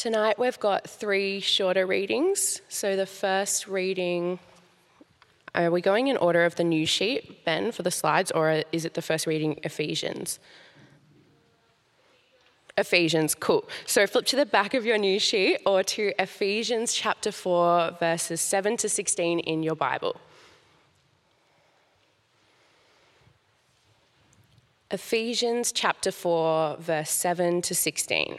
Tonight we've got three shorter readings. So the first reading, are we going in order of the new sheet, Ben, for the slides, or is it the first reading, Ephesians? Ephesians, cool. So flip to the back of your new sheet or to Ephesians chapter 4, verses 7 to 16 in your Bible. Ephesians chapter 4, verse 7 to 16.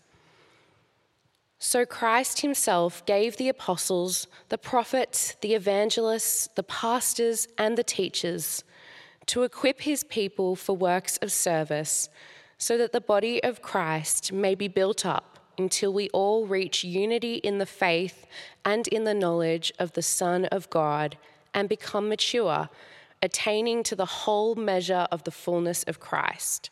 So Christ himself gave the apostles, the prophets, the evangelists, the pastors, and the teachers to equip his people for works of service, so that the body of Christ may be built up until we all reach unity in the faith and in the knowledge of the Son of God and become mature, attaining to the whole measure of the fullness of Christ.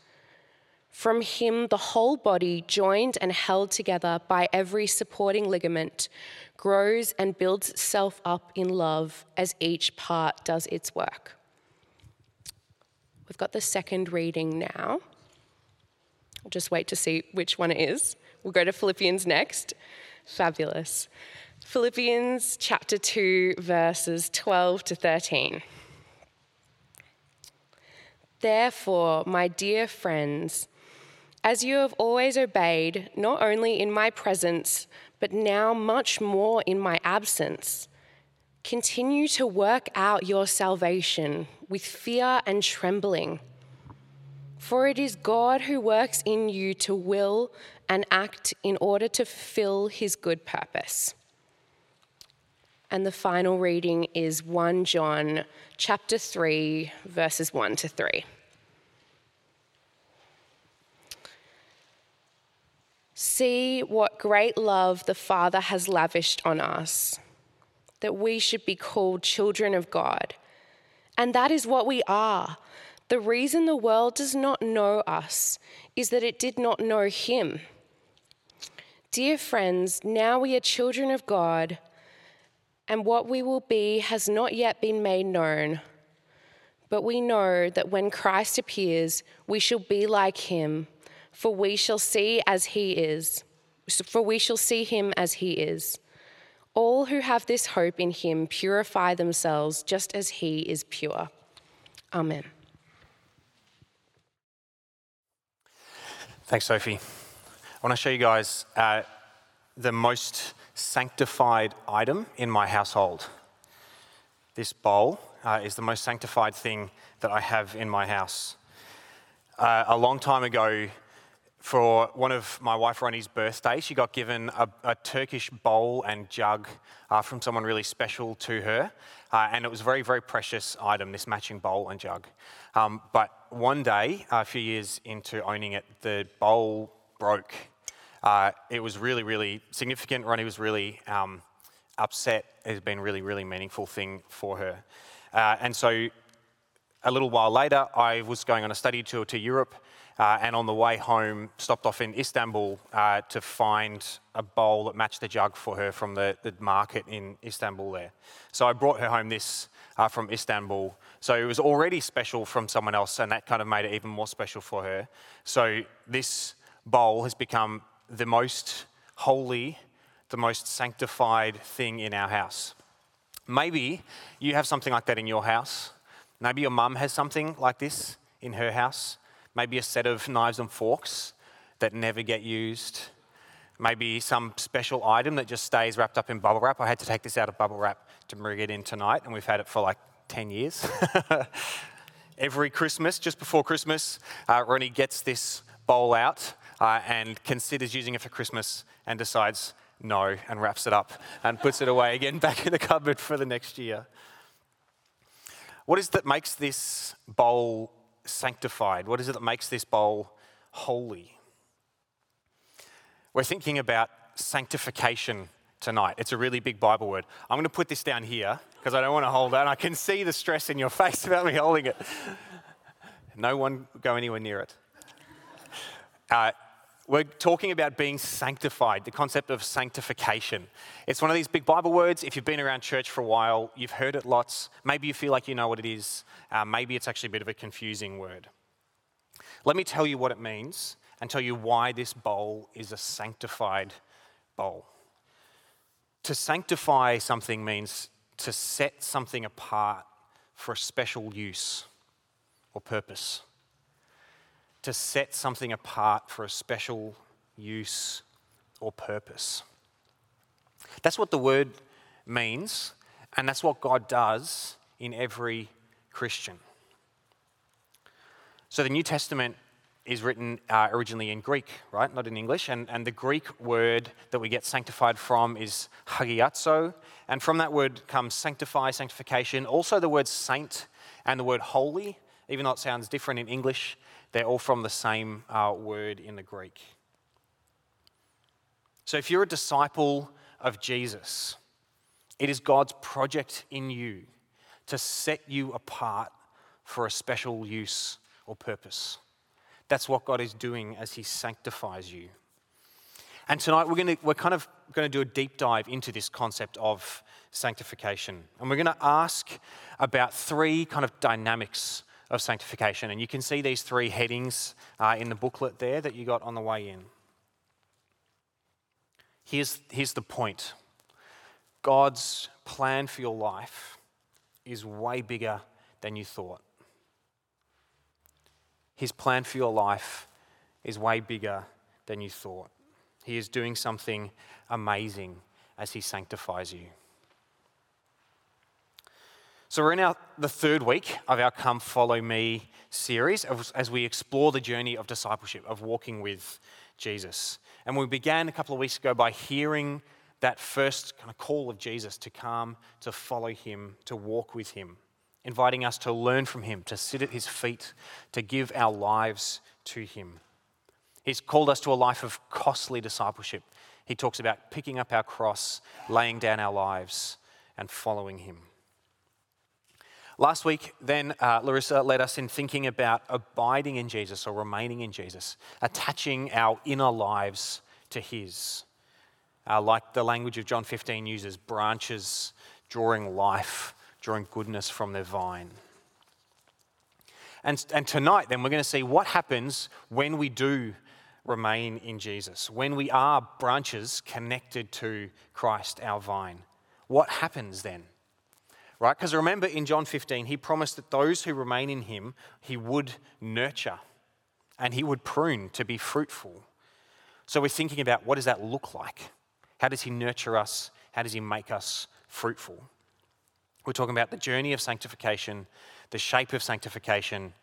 From him, the whole body, joined and held together by every supporting ligament, grows and builds itself up in love as each part does its work. We've got the second reading now. I'll just wait to see which one it is. We'll go to Philippians next. Fabulous. Philippians chapter 2, verses 12 to 13. Therefore, my dear friends, as you have always obeyed, not only in my presence, but now much more in my absence, continue to work out your salvation with fear and trembling. For it is God who works in you to will and act in order to fulfill his good purpose. And the final reading is 1 John chapter 3 verses 1 to 3. See what great love the Father has lavished on us, that we should be called children of God. And that is what we are. The reason the world does not know us is that it did not know Him. Dear friends, now we are children of God, and what we will be has not yet been made known. But we know that when Christ appears, we shall be like Him for we shall see as he is, for we shall see him as he is. All who have this hope in him purify themselves just as he is pure. Amen. Thanks, Sophie. I want to show you guys uh, the most sanctified item in my household. This bowl uh, is the most sanctified thing that I have in my house. Uh, a long time ago, for one of my wife Ronnie's birthday, she got given a, a Turkish bowl and jug uh, from someone really special to her. Uh, and it was a very, very precious item, this matching bowl and jug. Um, but one day, a few years into owning it, the bowl broke. Uh, it was really, really significant. Ronnie was really um, upset. It has been a really, really meaningful thing for her. Uh, and so a little while later, I was going on a study tour to Europe and on the way home, stopped off in Istanbul uh, to find a bowl that matched the jug for her from the, the market in Istanbul there. So I brought her home this uh, from Istanbul. So it was already special from someone else, and that kind of made it even more special for her. So this bowl has become the most holy, the most sanctified thing in our house. Maybe you have something like that in your house. Maybe your mum has something like this in her house. Maybe a set of knives and forks that never get used, maybe some special item that just stays wrapped up in bubble wrap. I had to take this out of bubble wrap to bring it in tonight, and we've had it for like 10 years. Every Christmas, just before Christmas, uh, Ronnie gets this bowl out uh, and considers using it for Christmas and decides no and wraps it up and puts it away again back in the cupboard for the next year. What is that makes this bowl sanctified? What is it that makes this bowl holy? We're thinking about sanctification tonight. It's a really big Bible word. I'm going to put this down here because I don't want to hold that. I can see the stress in your face about me holding it. No one go anywhere near it. Uh, we're talking about being sanctified, the concept of sanctification. It's one of these big Bible words. If you've been around church for a while, you've heard it lots. Maybe you feel like you know what it is. Uh, maybe it's actually a bit of a confusing word. Let me tell you what it means and tell you why this bowl is a sanctified bowl. To sanctify something means to set something apart for a special use or purpose to set something apart for a special use or purpose. That's what the word means, and that's what God does in every Christian. So the New Testament is written uh, originally in Greek, right? Not in English. And, and the Greek word that we get sanctified from is hagiazo. And from that word comes sanctify, sanctification. Also the word saint and the word holy, even though it sounds different in English, they're all from the same uh, word in the Greek. So if you're a disciple of Jesus, it is God's project in you to set you apart for a special use or purpose. That's what God is doing as He sanctifies you. And tonight we're, going to, we're kind of going to do a deep dive into this concept of sanctification. And we're going to ask about three kind of dynamics of sanctification. And you can see these three headings uh, in the booklet there that you got on the way in. Here's, here's the point God's plan for your life is way bigger than you thought. His plan for your life is way bigger than you thought. He is doing something amazing as He sanctifies you. So, we're in our, the third week of our Come Follow Me series as we explore the journey of discipleship, of walking with Jesus. And we began a couple of weeks ago by hearing that first kind of call of Jesus to come, to follow him, to walk with him, inviting us to learn from him, to sit at his feet, to give our lives to him. He's called us to a life of costly discipleship. He talks about picking up our cross, laying down our lives, and following him. Last week, then, uh, Larissa led us in thinking about abiding in Jesus or remaining in Jesus, attaching our inner lives to His. Uh, like the language of John 15 uses branches drawing life, drawing goodness from their vine. And, and tonight, then, we're going to see what happens when we do remain in Jesus, when we are branches connected to Christ, our vine. What happens then? Right? Because remember in John 15, he promised that those who remain in him, he would nurture and he would prune to be fruitful. So we're thinking about what does that look like? How does he nurture us? How does he make us fruitful? We're talking about the journey of sanctification, the shape of sanctification,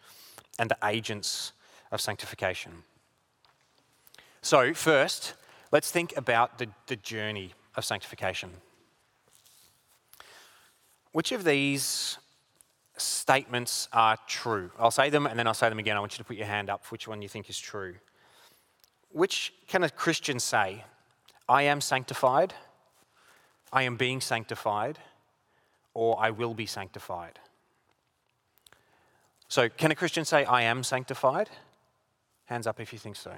and the agents of sanctification. So, first, let's think about the, the journey of sanctification. Which of these statements are true? I'll say them and then I'll say them again. I want you to put your hand up for which one you think is true. Which can a Christian say? I am sanctified, I am being sanctified, or I will be sanctified? So, can a Christian say, I am sanctified? Hands up if you think so.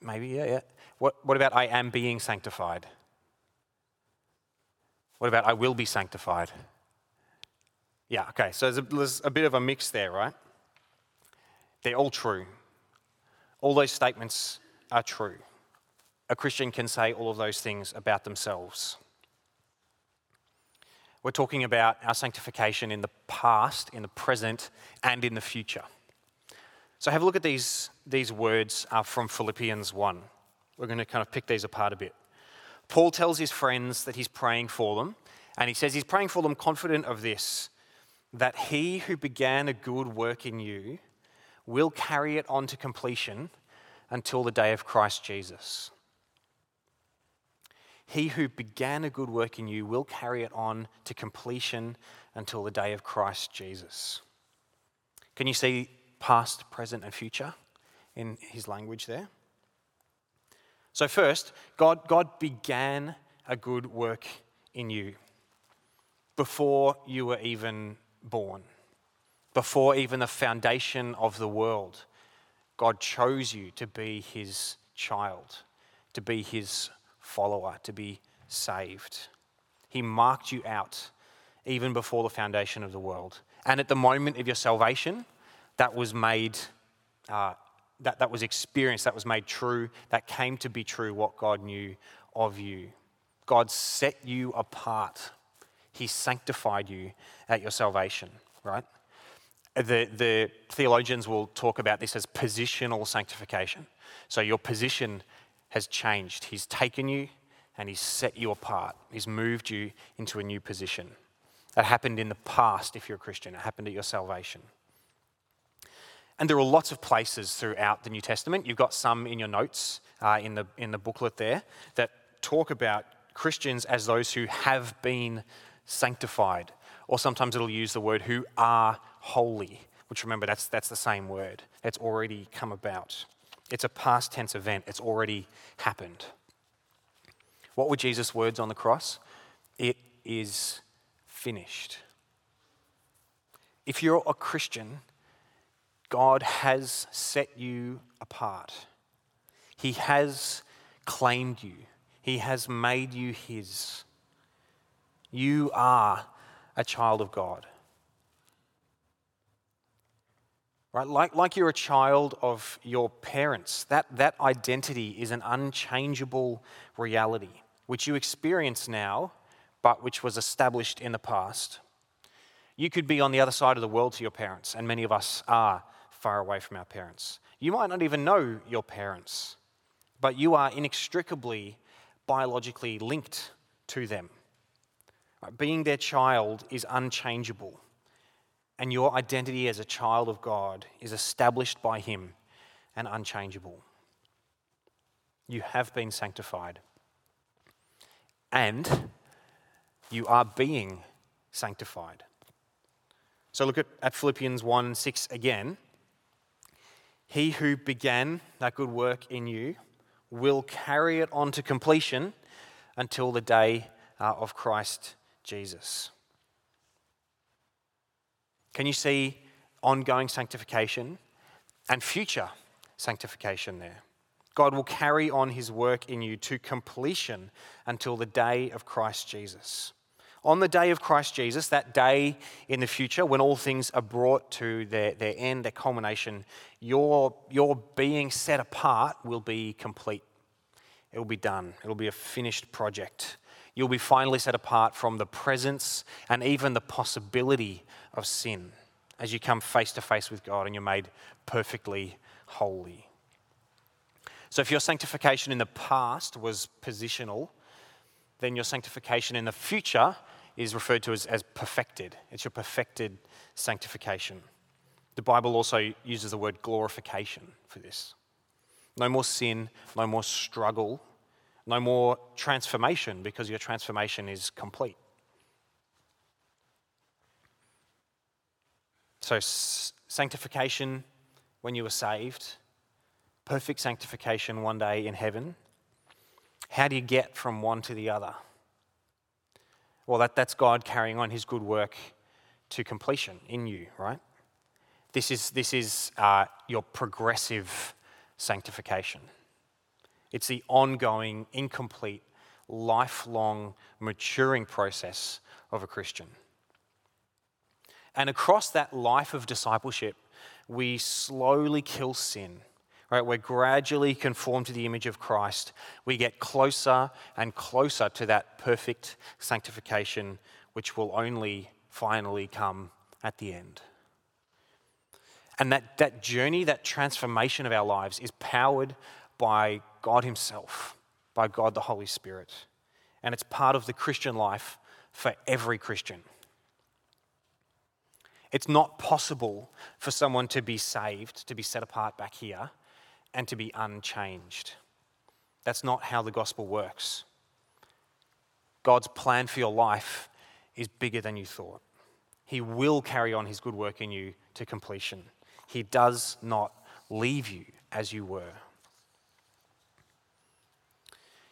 Maybe, yeah, yeah. What, what about I am being sanctified? What about I will be sanctified? Yeah, okay, so there's a, there's a bit of a mix there, right? They're all true. All those statements are true. A Christian can say all of those things about themselves. We're talking about our sanctification in the past, in the present, and in the future. So have a look at these, these words uh, from Philippians 1. We're going to kind of pick these apart a bit. Paul tells his friends that he's praying for them, and he says he's praying for them confident of this that he who began a good work in you will carry it on to completion until the day of Christ Jesus. He who began a good work in you will carry it on to completion until the day of Christ Jesus. Can you see past, present, and future in his language there? So, first, God, God began a good work in you before you were even born, before even the foundation of the world. God chose you to be his child, to be his follower, to be saved. He marked you out even before the foundation of the world. And at the moment of your salvation, that was made, uh, that, that was experienced, that was made true, that came to be true what God knew of you. God set you apart, He sanctified you at your salvation, right? The, the theologians will talk about this as positional sanctification. So your position has changed. He's taken you and He's set you apart, He's moved you into a new position. That happened in the past if you're a Christian, it happened at your salvation. And there are lots of places throughout the New Testament. You've got some in your notes uh, in, the, in the booklet there that talk about Christians as those who have been sanctified. Or sometimes it'll use the word who are holy, which remember, that's, that's the same word. It's already come about. It's a past tense event, it's already happened. What were Jesus' words on the cross? It is finished. If you're a Christian, God has set you apart. He has claimed you, He has made you His. You are a child of God. Right? Like, like you're a child of your parents, that, that identity is an unchangeable reality, which you experience now, but which was established in the past. You could be on the other side of the world to your parents, and many of us are far away from our parents. You might not even know your parents, but you are inextricably biologically linked to them. Being their child is unchangeable, and your identity as a child of God is established by Him and unchangeable. You have been sanctified, and you are being sanctified. So look at, at Philippians 1 6 again. He who began that good work in you will carry it on to completion until the day uh, of Christ Jesus. Can you see ongoing sanctification and future sanctification there? God will carry on his work in you to completion until the day of Christ Jesus. On the day of Christ Jesus, that day in the future when all things are brought to their, their end, their culmination, your, your being set apart will be complete. It will be done. It will be a finished project. You'll be finally set apart from the presence and even the possibility of sin as you come face to face with God and you're made perfectly holy. So, if your sanctification in the past was positional, then your sanctification in the future is referred to as, as perfected. It's your perfected sanctification. The Bible also uses the word glorification for this. No more sin, no more struggle, no more transformation because your transformation is complete. So, s- sanctification when you were saved, perfect sanctification one day in heaven. How do you get from one to the other? Well, that, that's God carrying on his good work to completion in you, right? This is, this is uh, your progressive sanctification. It's the ongoing, incomplete, lifelong maturing process of a Christian. And across that life of discipleship, we slowly kill sin right? We're gradually conformed to the image of Christ. We get closer and closer to that perfect sanctification, which will only finally come at the end. And that, that journey, that transformation of our lives is powered by God Himself, by God the Holy Spirit. And it's part of the Christian life for every Christian. It's not possible for someone to be saved, to be set apart back here, and to be unchanged. That's not how the gospel works. God's plan for your life is bigger than you thought. He will carry on his good work in you to completion. He does not leave you as you were.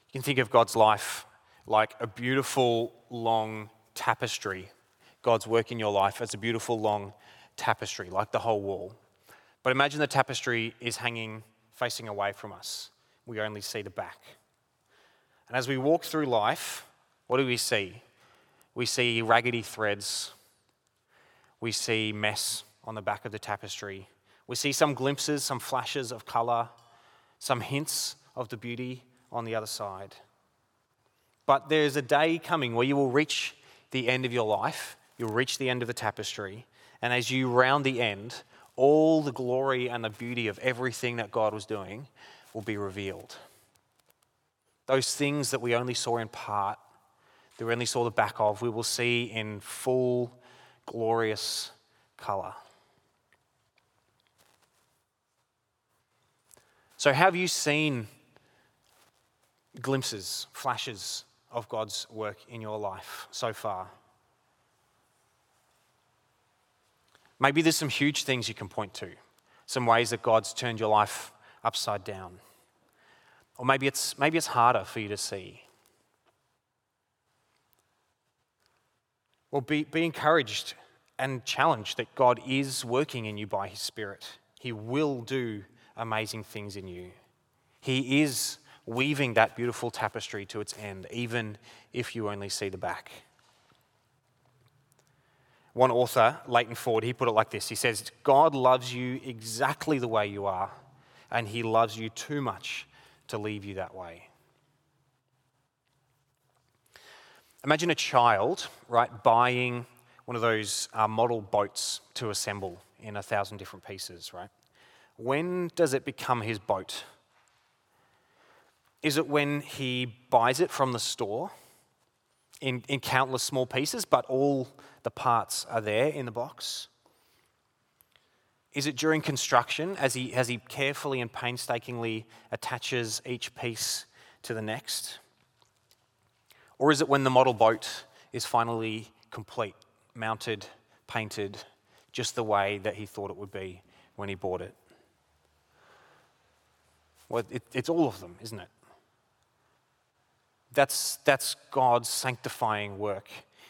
You can think of God's life like a beautiful long tapestry. God's work in your life as a beautiful long tapestry, like the whole wall. But imagine the tapestry is hanging facing away from us. We only see the back. And as we walk through life, what do we see? We see raggedy threads. We see mess on the back of the tapestry. We see some glimpses, some flashes of colour, some hints of the beauty on the other side. But there's a day coming where you will reach the end of your life, you'll reach the end of the tapestry, and as you round the end, all the glory and the beauty of everything that God was doing will be revealed. Those things that we only saw in part, that we only saw the back of, we will see in full, glorious colour. So, have you seen glimpses, flashes of God's work in your life so far? Maybe there's some huge things you can point to, some ways that God's turned your life upside down. Or maybe it's, maybe it's harder for you to see. Well, be, be encouraged and challenged that God is working in you by His Spirit. He will do amazing things in you. He is weaving that beautiful tapestry to its end, even if you only see the back. One author, Leighton Ford, he put it like this He says, God loves you exactly the way you are, and He loves you too much to leave you that way. Imagine a child, right, buying one of those uh, model boats to assemble in a thousand different pieces, right? When does it become his boat? Is it when he buys it from the store in, in countless small pieces, but all the parts are there in the box? Is it during construction as he, as he carefully and painstakingly attaches each piece to the next? Or is it when the model boat is finally complete, mounted, painted, just the way that he thought it would be when he bought it? Well, it, it's all of them, isn't it? That's, that's God's sanctifying work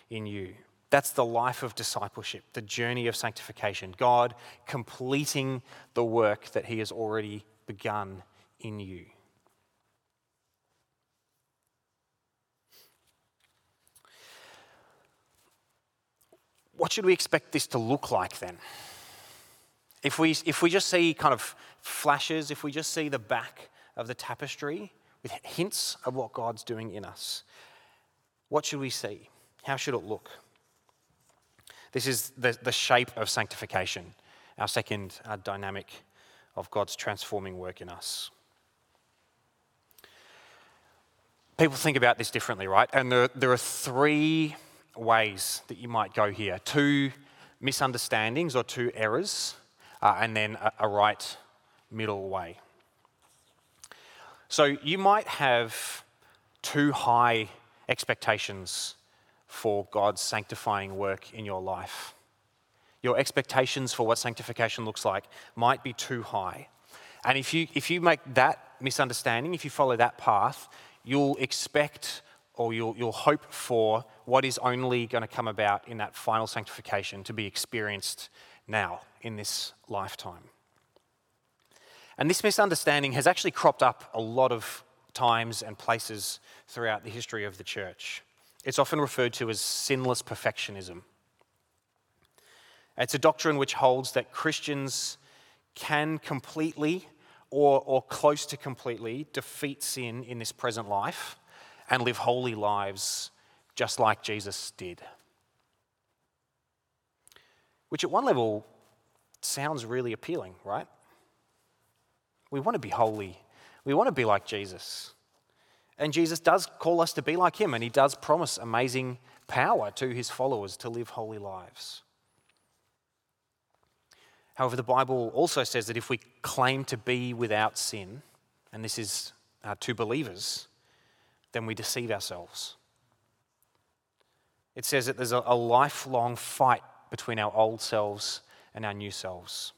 in you. That's the life of discipleship, the journey of sanctification. God completing the work that He has already begun in you. What should we expect this to look like then? If we, if we just see kind of flashes, if we just see the back of the tapestry, with hints of what God's doing in us. What should we see? How should it look? This is the, the shape of sanctification, our second uh, dynamic of God's transforming work in us. People think about this differently, right? And there, there are three ways that you might go here two misunderstandings or two errors, uh, and then a, a right middle way. So you might have too high expectations for God's sanctifying work in your life. Your expectations for what sanctification looks like might be too high. And if you, if you make that misunderstanding, if you follow that path, you'll expect or you'll, you'll hope for what is only going to come about in that final sanctification to be experienced now in this lifetime. And this misunderstanding has actually cropped up a lot of times and places throughout the history of the church. It's often referred to as sinless perfectionism. It's a doctrine which holds that Christians can completely or, or close to completely defeat sin in this present life and live holy lives just like Jesus did. Which, at one level, sounds really appealing, right? We want to be holy. We want to be like Jesus. And Jesus does call us to be like him, and he does promise amazing power to his followers to live holy lives. However, the Bible also says that if we claim to be without sin, and this is uh, to believers, then we deceive ourselves. It says that there's a, a lifelong fight between our old selves and our new selves.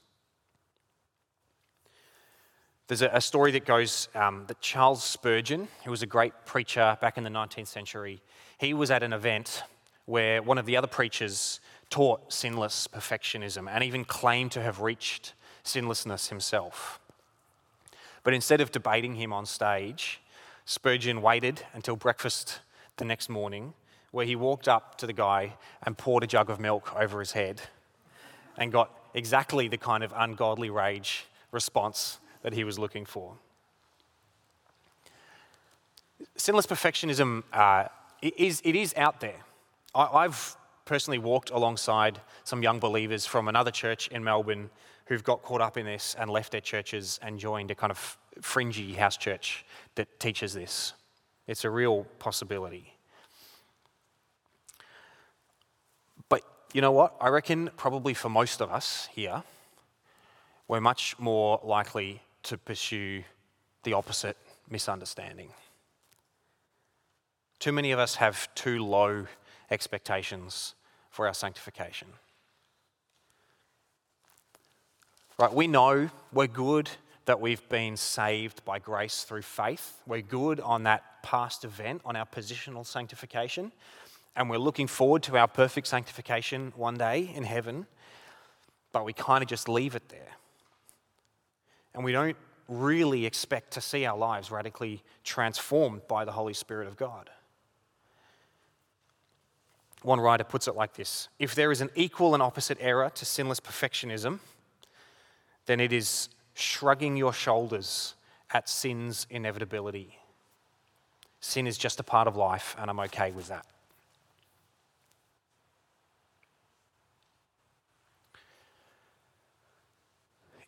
There's a, a story that goes um, that Charles Spurgeon, who was a great preacher back in the 19th century, he was at an event where one of the other preachers taught sinless perfectionism and even claimed to have reached sinlessness himself. But instead of debating him on stage, Spurgeon waited until breakfast the next morning, where he walked up to the guy and poured a jug of milk over his head and got exactly the kind of ungodly rage response that he was looking for. Sinless perfectionism uh, is, it is out there. I, I've personally walked alongside some young believers from another church in Melbourne who've got caught up in this and left their churches and joined a kind of fringy house church that teaches this. It's a real possibility. But you know what? I reckon probably for most of us here, we're much more likely to pursue the opposite misunderstanding. Too many of us have too low expectations for our sanctification. Right, we know we're good that we've been saved by grace through faith. We're good on that past event, on our positional sanctification, and we're looking forward to our perfect sanctification one day in heaven, but we kind of just leave it there. And we don't really expect to see our lives radically transformed by the Holy Spirit of God. One writer puts it like this If there is an equal and opposite error to sinless perfectionism, then it is shrugging your shoulders at sin's inevitability. Sin is just a part of life, and I'm okay with that.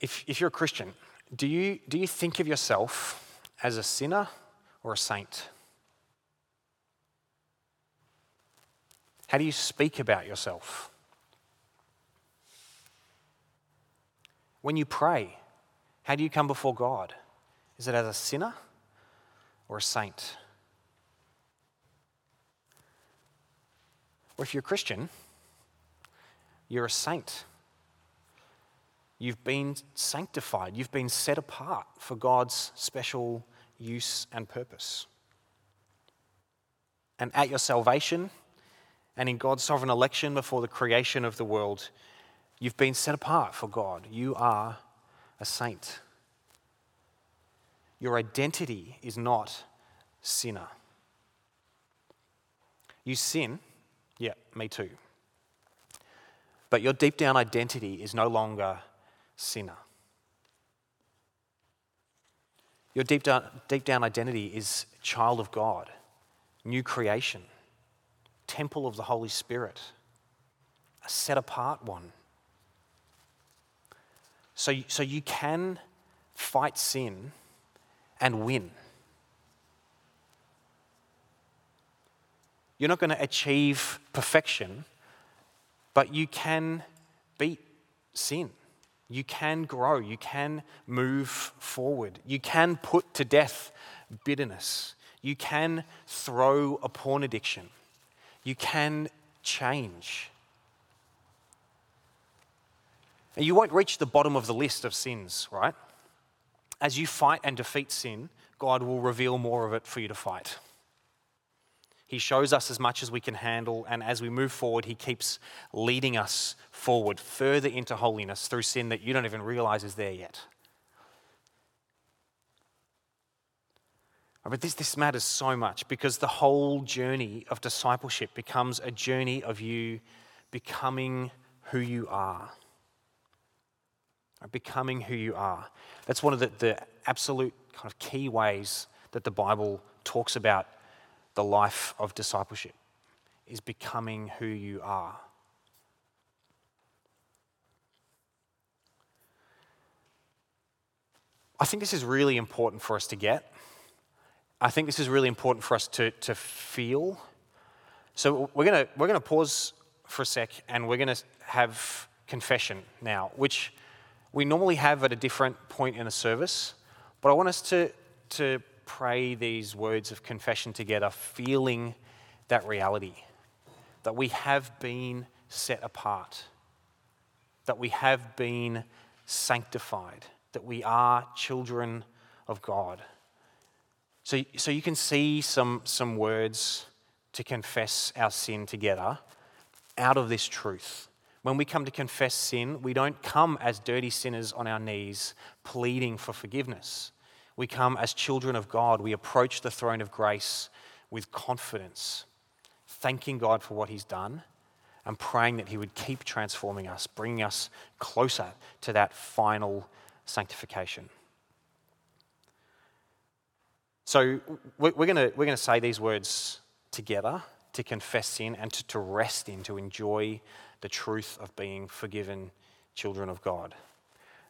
If, if you're a Christian, do you, do you think of yourself as a sinner or a saint? How do you speak about yourself? When you pray, how do you come before God? Is it as a sinner or a saint? Or if you're a Christian, you're a saint. You've been sanctified, you've been set apart for God's special use and purpose. And at your salvation and in God's sovereign election before the creation of the world, you've been set apart for God. You are a saint. Your identity is not sinner. You sin, yeah, me too. But your deep down identity is no longer sinner. Your deep down, deep down identity is child of God, new creation, temple of the Holy Spirit, a set apart one. So, so you can fight sin and win. You're not going to achieve perfection, but you can beat sin. You can grow. You can move forward. You can put to death bitterness. You can throw a porn addiction. You can change. And you won't reach the bottom of the list of sins, right? As you fight and defeat sin, God will reveal more of it for you to fight. He shows us as much as we can handle, and as we move forward, He keeps leading us forward further into holiness through sin that you don't even realize is there yet. But this, this matters so much because the whole journey of discipleship becomes a journey of you becoming who you are. Becoming who you are. That's one of the, the absolute kind of key ways that the Bible talks about the life of discipleship is becoming who you are. I think this is really important for us to get. I think this is really important for us to, to feel. So we're going we're gonna pause for a sec and we're going to have confession now, which we normally have at a different point in a service. But I want us to, to pray these words of confession together, feeling that reality that we have been set apart, that we have been sanctified, that we are children of God. So, so you can see some, some words to confess our sin together out of this truth. When we come to confess sin, we don't come as dirty sinners on our knees pleading for forgiveness. We come as children of God. We approach the throne of grace with confidence, thanking God for what He's done and praying that He would keep transforming us, bringing us closer to that final sanctification. So, we're going we're going to say these words together to confess sin and to, to rest in, to enjoy the truth of being forgiven children of God.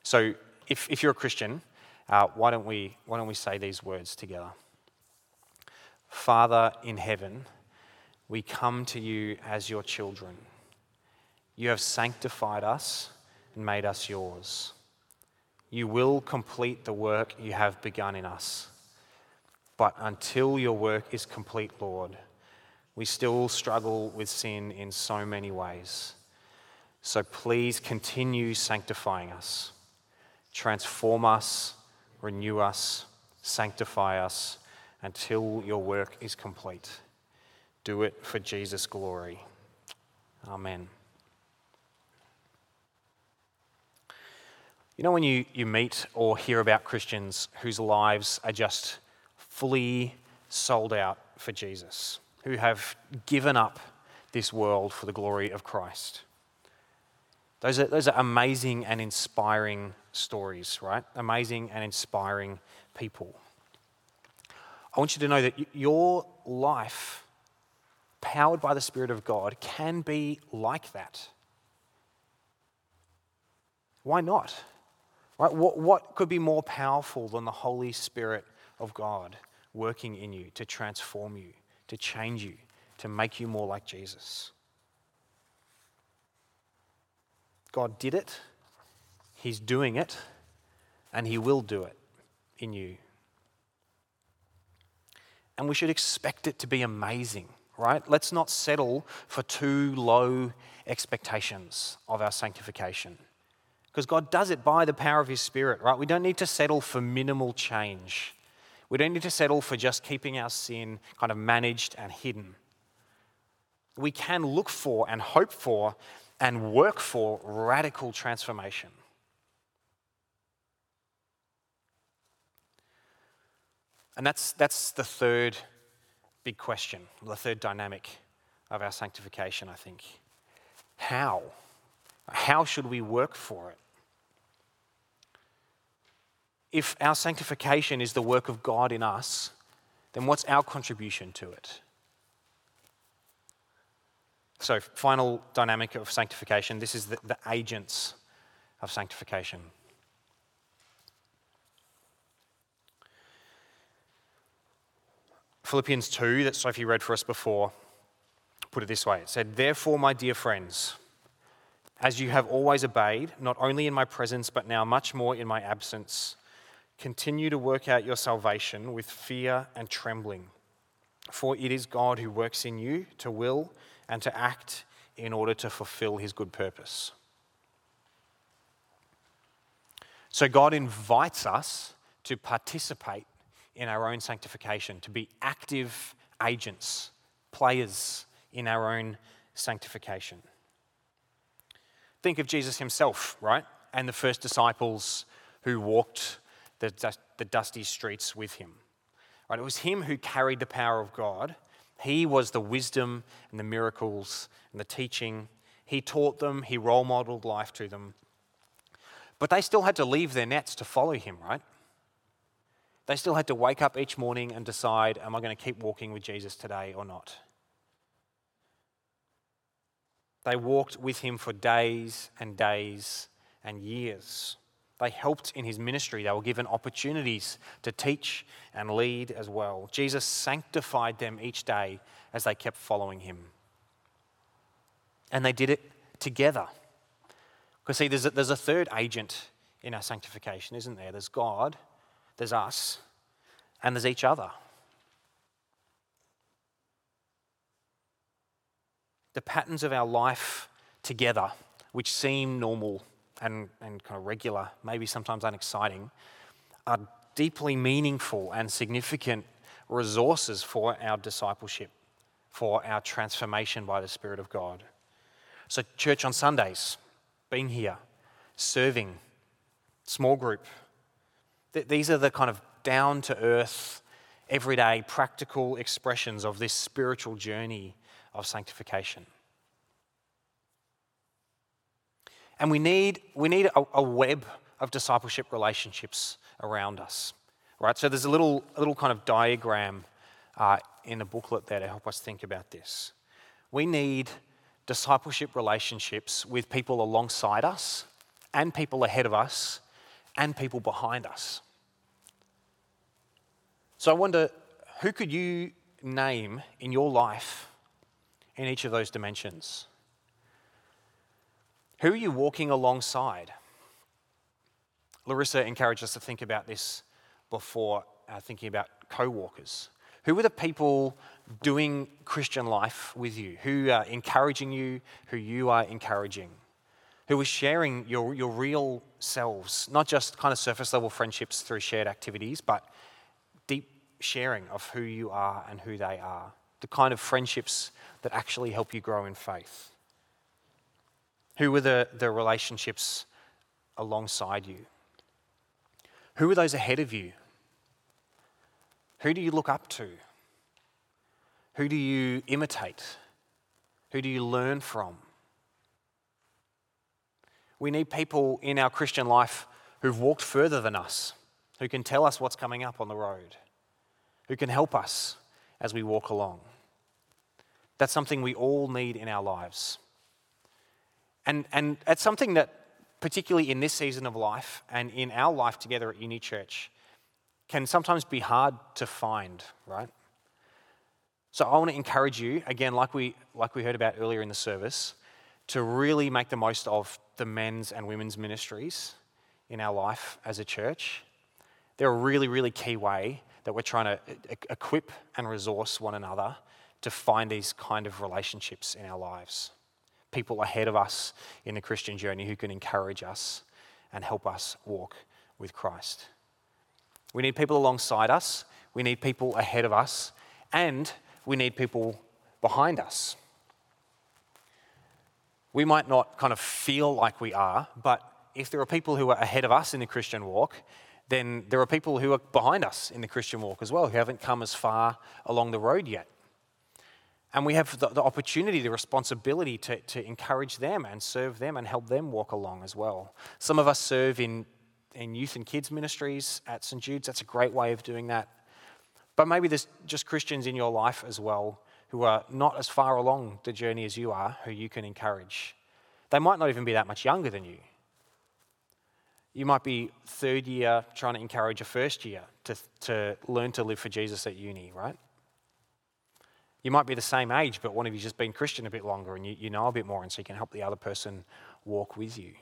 So, if, if you're a Christian, uh, why, don't we, why don't we say these words together? Father in heaven, we come to you as your children. You have sanctified us and made us yours. You will complete the work you have begun in us. But until your work is complete, Lord, we still struggle with sin in so many ways. So please continue sanctifying us, transform us, renew us, sanctify us until your work is complete. Do it for Jesus' glory. Amen. You know, when you, you meet or hear about Christians whose lives are just fully sold out for Jesus, who have given up this world for the glory of Christ. Those are, those are amazing and inspiring stories, right? Amazing and inspiring people. I want you to know that your life, powered by the Spirit of God, can be like that. Why not? Right? What, what could be more powerful than the Holy Spirit of God working in you to transform you, to change you, to make you more like Jesus? God did it, He's doing it, and He will do it in you. And we should expect it to be amazing, right? Let's not settle for too low expectations of our sanctification. Because God does it by the power of His Spirit, right? We don't need to settle for minimal change. We don't need to settle for just keeping our sin kind of managed and hidden. We can look for and hope for and work for radical transformation. And that's, that's the third big question, the third dynamic of our sanctification, I think. How? How should we work for it? If our sanctification is the work of God in us, then what's our contribution to it? So, final dynamic of sanctification this is the, the agents of sanctification. Philippians 2, that Sophie read for us before, put it this way it said, Therefore, my dear friends, as you have always obeyed, not only in my presence, but now much more in my absence, continue to work out your salvation with fear and trembling. For it is God who works in you to will and to act in order to fulfill his good purpose. So, God invites us to participate in our own sanctification, to be active agents, players in our own sanctification. Think of Jesus himself, right? And the first disciples who walked the, the dusty streets with him. Right? It was him who carried the power of God he was the wisdom and the miracles and the teaching. He taught them, he role modeled life to them. But they still had to leave their nets to follow him, right? They still had to wake up each morning and decide am I going to keep walking with Jesus today or not? They walked with him for days and days and years. They helped in his ministry. They were given opportunities to teach and lead as well. Jesus sanctified them each day as they kept following him. And they did it together. Because, see, there's a, there's a third agent in our sanctification, isn't there? There's God, there's us, and there's each other. The patterns of our life together, which seem normal and, and kind of regular, maybe sometimes unexciting, are deeply meaningful and significant resources for our discipleship, for our transformation by the Spirit of God. So, church on Sundays, being here, serving, small group, th- these are the kind of down to earth, everyday, practical expressions of this spiritual journey of sanctification. And we need, we need a, a web of discipleship relationships around us, right? So there's a little, a little kind of diagram uh, in a booklet there to help us think about this. We need discipleship relationships with people alongside us, and people ahead of us, and people behind us. So I wonder who could you name in your life in each of those dimensions? Who are you walking alongside? Larissa encouraged us to think about this before uh, thinking about co walkers. Who are the people doing Christian life with you? Who are encouraging you? Who you are encouraging? Who are sharing your, your real selves? Not just kind of surface level friendships through shared activities, but deep sharing of who you are and who they are. The kind of friendships that actually help you grow in faith. Who are the, the relationships alongside you? Who are those ahead of you? Who do you look up to? Who do you imitate? Who do you learn from? We need people in our Christian life who've walked further than us, who can tell us what's coming up on the road, who can help us as we walk along. That's something we all need in our lives. And, and it's something that, particularly in this season of life and in our life together at Uni Church, can sometimes be hard to find, right? So I want to encourage you, again, like we, like we heard about earlier in the service, to really make the most of the men's and women's ministries in our life as a church. They're a really, really key way that we're trying to equip and resource one another to find these kind of relationships in our lives people ahead of us in the Christian journey who can encourage us and help us walk with Christ. We need people alongside us, we need people ahead of us, and we need people behind us. We might not kind of feel like we are, but if there are people who are ahead of us in the Christian walk, then there are people who are behind us in the Christian walk as well, who haven't come as far along the road yet. And we have the, the, opportunity, the responsibility to, to encourage them and serve them and help them walk along as well. Some of us serve in, in youth and kids ministries at St. Jude's. That's a great way of doing that. But maybe there's just Christians in your life as well who are not as far along the journey as you are, who you can encourage. They might not even be that much younger than you. You might be third year trying to encourage a first year to, to learn to live for Jesus at uni, right? You might be the same age, but one of you's just been Christian a bit longer and you, you know a bit more, and so you can help the other person walk with you.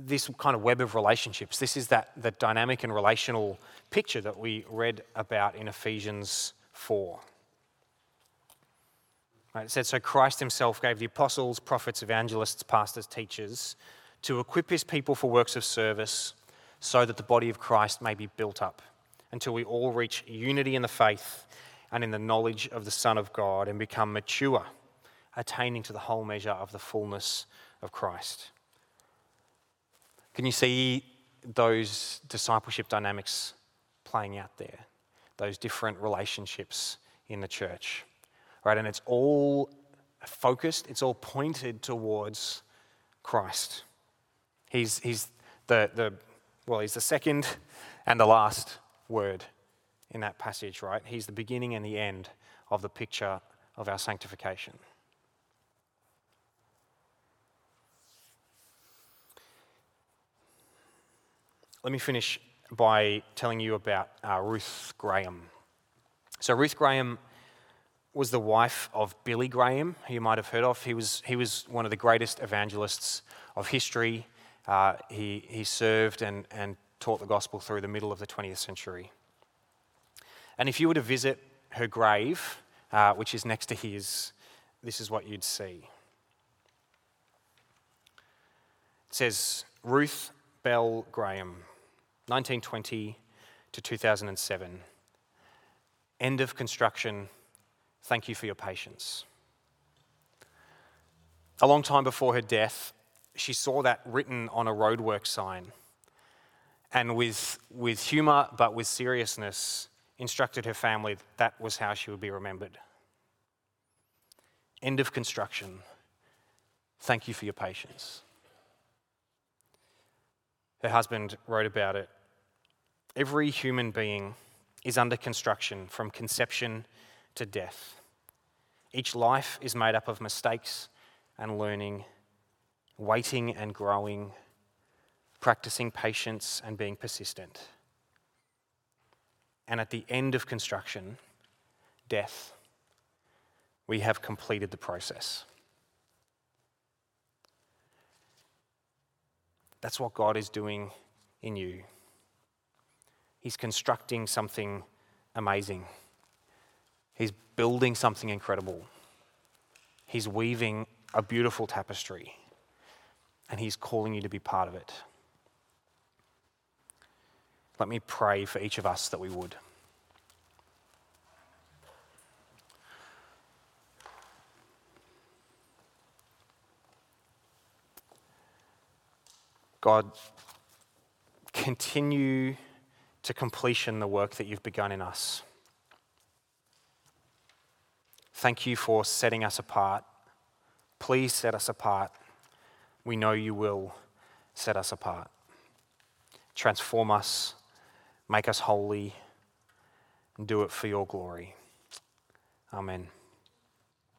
This kind of web of relationships, this is that the dynamic and relational picture that we read about in Ephesians 4. Right, it said, So Christ himself gave the apostles, prophets, evangelists, pastors, teachers to equip his people for works of service so that the body of Christ may be built up until we all reach unity in the faith and in the knowledge of the Son of God and become mature, attaining to the whole measure of the fullness of Christ. Can you see those discipleship dynamics playing out there? Those different relationships in the church, right? And it's all focused, it's all pointed towards Christ. He's, he's the, the, well, he's the second and the last word in that passage, right? He's the beginning and the end of the picture of our sanctification. Let me finish by telling you about uh, Ruth Graham. So, Ruth Graham was the wife of Billy Graham, who you might have heard of. He was, he was one of the greatest evangelists of history. Uh, he, he served and, and taught the gospel through the middle of the 20th century. And if you were to visit her grave, uh, which is next to his, this is what you'd see. It says Ruth Bell Graham, 1920 to 2007. End of construction. Thank you for your patience. A long time before her death, she saw that written on a roadwork sign and with, with humour but with seriousness instructed her family that, that was how she would be remembered. End of construction. Thank you for your patience. Her husband wrote about it. Every human being is under construction from conception to death. Each life is made up of mistakes and learning, waiting and growing, practicing patience and being persistent. And at the end of construction, death, we have completed the process. That's what God is doing in you. He's constructing something amazing. He's building something incredible. He's weaving a beautiful tapestry. And He's calling you to be part of it. Let me pray for each of us that we would. God, continue to completion the work that you've begun in us. Thank you for setting us apart. Please set us apart. We know you will set us apart. Transform us, make us holy, and do it for your glory. Amen.